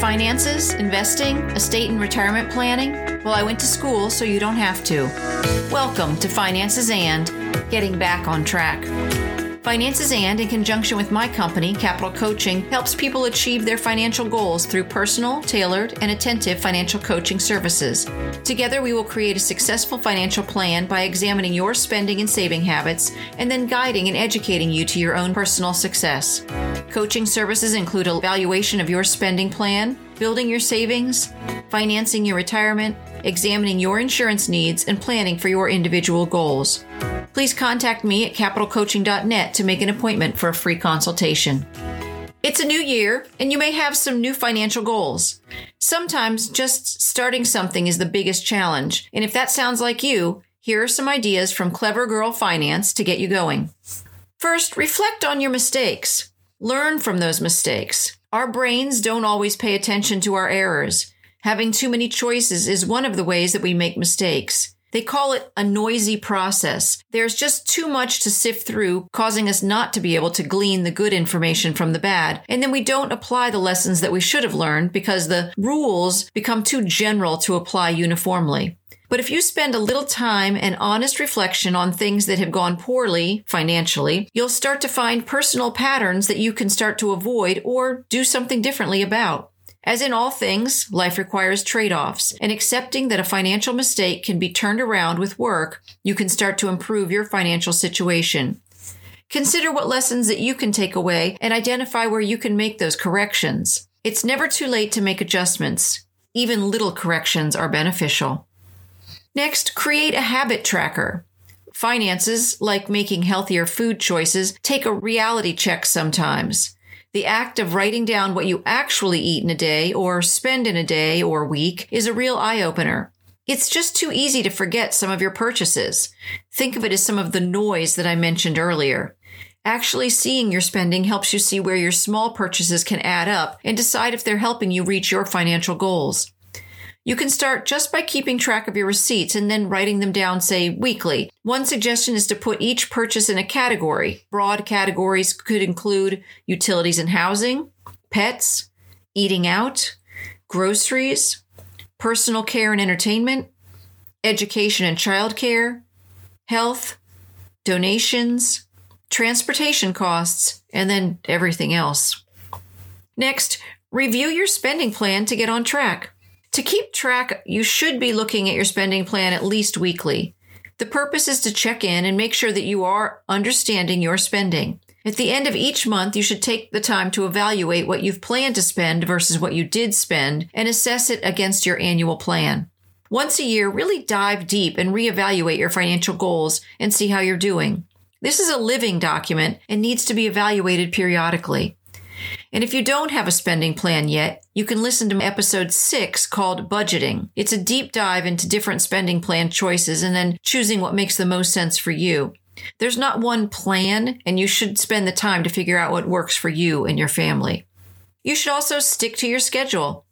finances, investing, estate and retirement planning? Well, I went to school so you don't have to. Welcome to Finances and Getting Back on Track. Finances and, in conjunction with my company, Capital Coaching, helps people achieve their financial goals through personal, tailored, and attentive financial coaching services. Together, we will create a successful financial plan by examining your spending and saving habits and then guiding and educating you to your own personal success. Coaching services include evaluation of your spending plan, building your savings, financing your retirement, examining your insurance needs, and planning for your individual goals please contact me at capitalcoaching.net to make an appointment for a free consultation. It's a new year, and you may have some new financial goals. Sometimes just starting something is the biggest challenge, and if that sounds like you, here are some ideas from Clever Girl Finance to get you going. First, reflect on your mistakes. Learn from those mistakes. Our brains don't always pay attention to our errors. Having too many choices is one of the ways that we make mistakes. They call it a noisy process. There's just too much to sift through, causing us not to be able to glean the good information from the bad. And then we don't apply the lessons that we should have learned because the rules become too general to apply uniformly. But if you spend a little time and honest reflection on things that have gone poorly financially, you'll start to find personal patterns that you can start to avoid or do something differently about. As in all things, life requires trade offs, and accepting that a financial mistake can be turned around with work, you can start to improve your financial situation. Consider what lessons that you can take away and identify where you can make those corrections. It's never too late to make adjustments. Even little corrections are beneficial. Next, create a habit tracker. Finances, like making healthier food choices, take a reality check sometimes. The act of writing down what you actually eat in a day or spend in a day or week is a real eye opener. It's just too easy to forget some of your purchases. Think of it as some of the noise that I mentioned earlier. Actually seeing your spending helps you see where your small purchases can add up and decide if they're helping you reach your financial goals. You can start just by keeping track of your receipts and then writing them down, say, weekly. One suggestion is to put each purchase in a category. Broad categories could include utilities and housing, pets, eating out, groceries, personal care and entertainment, education and childcare, health, donations, transportation costs, and then everything else. Next, review your spending plan to get on track. To keep track, you should be looking at your spending plan at least weekly. The purpose is to check in and make sure that you are understanding your spending. At the end of each month, you should take the time to evaluate what you've planned to spend versus what you did spend and assess it against your annual plan. Once a year, really dive deep and reevaluate your financial goals and see how you're doing. This is a living document and needs to be evaluated periodically. And if you don't have a spending plan yet, you can listen to episode six called Budgeting. It's a deep dive into different spending plan choices and then choosing what makes the most sense for you. There's not one plan, and you should spend the time to figure out what works for you and your family. You should also stick to your schedule.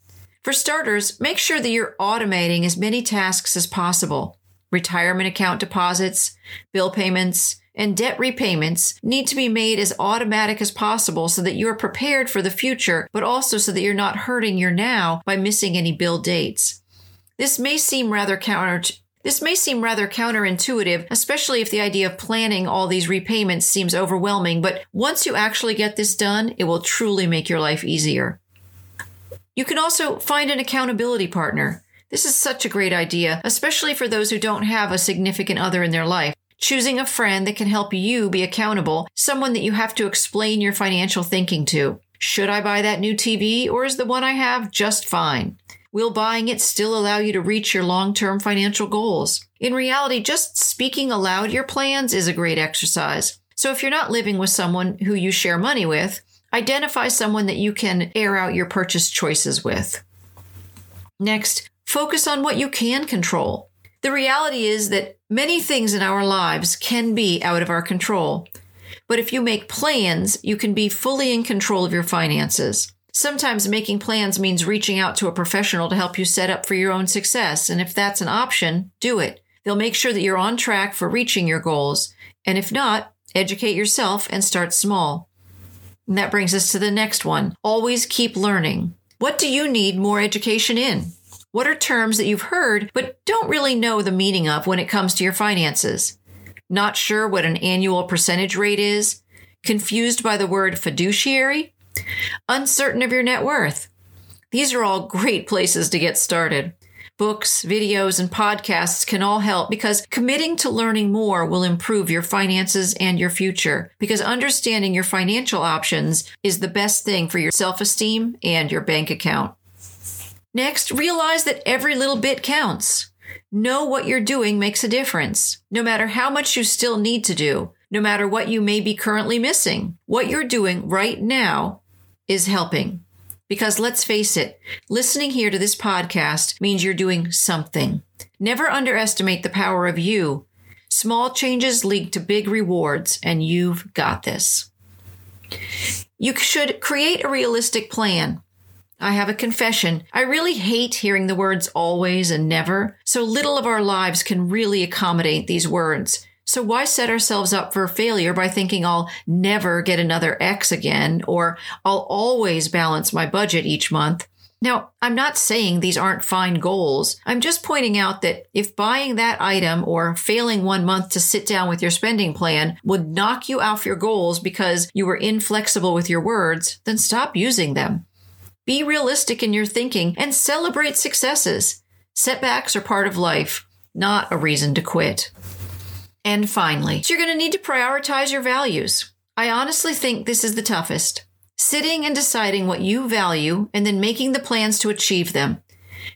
For starters, make sure that you're automating as many tasks as possible. Retirement account deposits, bill payments, and debt repayments need to be made as automatic as possible so that you are prepared for the future, but also so that you're not hurting your now by missing any bill dates. This may seem rather counter this may seem rather counterintuitive, especially if the idea of planning all these repayments seems overwhelming, but once you actually get this done, it will truly make your life easier. You can also find an accountability partner. This is such a great idea, especially for those who don't have a significant other in their life choosing a friend that can help you be accountable, someone that you have to explain your financial thinking to. Should I buy that new TV or is the one I have just fine? Will buying it still allow you to reach your long term financial goals? In reality, just speaking aloud your plans is a great exercise. So if you're not living with someone who you share money with, identify someone that you can air out your purchase choices with. Next, focus on what you can control. The reality is that many things in our lives can be out of our control. But if you make plans, you can be fully in control of your finances. Sometimes making plans means reaching out to a professional to help you set up for your own success. And if that's an option, do it. They'll make sure that you're on track for reaching your goals. And if not, educate yourself and start small. And that brings us to the next one. Always keep learning. What do you need more education in? What are terms that you've heard but don't really know the meaning of when it comes to your finances? Not sure what an annual percentage rate is? Confused by the word fiduciary? Uncertain of your net worth? These are all great places to get started. Books, videos, and podcasts can all help because committing to learning more will improve your finances and your future because understanding your financial options is the best thing for your self esteem and your bank account. Next, realize that every little bit counts. Know what you're doing makes a difference, no matter how much you still need to do, no matter what you may be currently missing. What you're doing right now is helping. Because let's face it, listening here to this podcast means you're doing something. Never underestimate the power of you. Small changes lead to big rewards, and you've got this. You should create a realistic plan. I have a confession. I really hate hearing the words always and never. So little of our lives can really accommodate these words. So why set ourselves up for failure by thinking I'll never get another X again or I'll always balance my budget each month? Now, I'm not saying these aren't fine goals. I'm just pointing out that if buying that item or failing one month to sit down with your spending plan would knock you off your goals because you were inflexible with your words, then stop using them. Be realistic in your thinking and celebrate successes. Setbacks are part of life, not a reason to quit. And finally, you're going to need to prioritize your values. I honestly think this is the toughest. Sitting and deciding what you value and then making the plans to achieve them.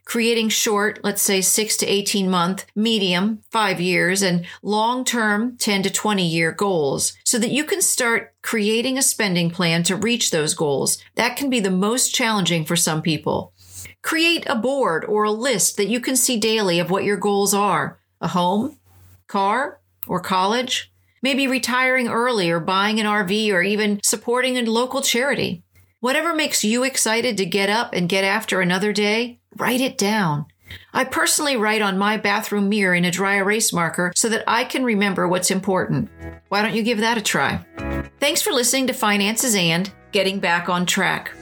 Creating short, let's say 6 to 18 month, medium, 5 years, and long term, 10 to 20 year goals so that you can start creating a spending plan to reach those goals. That can be the most challenging for some people. Create a board or a list that you can see daily of what your goals are a home, car, or college. Maybe retiring early or buying an RV or even supporting a local charity. Whatever makes you excited to get up and get after another day, write it down. I personally write on my bathroom mirror in a dry erase marker so that I can remember what's important. Why don't you give that a try? Thanks for listening to Finances and Getting Back on Track.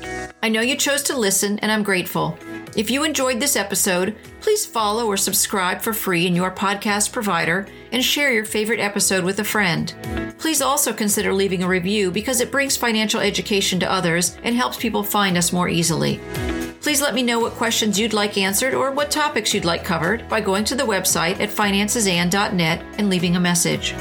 I know you chose to listen, and I'm grateful. If you enjoyed this episode, please follow or subscribe for free in your podcast provider and share your favorite episode with a friend. Please also consider leaving a review because it brings financial education to others and helps people find us more easily. Please let me know what questions you'd like answered or what topics you'd like covered by going to the website at financesan.net and leaving a message.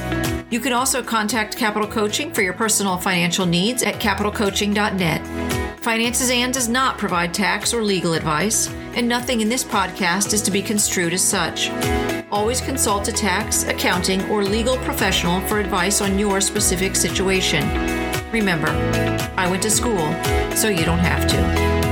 You can also contact Capital Coaching for your personal financial needs at capitalcoaching.net. Finances and does not provide tax or legal advice, and nothing in this podcast is to be construed as such. Always consult a tax, accounting, or legal professional for advice on your specific situation. Remember, I went to school, so you don't have to.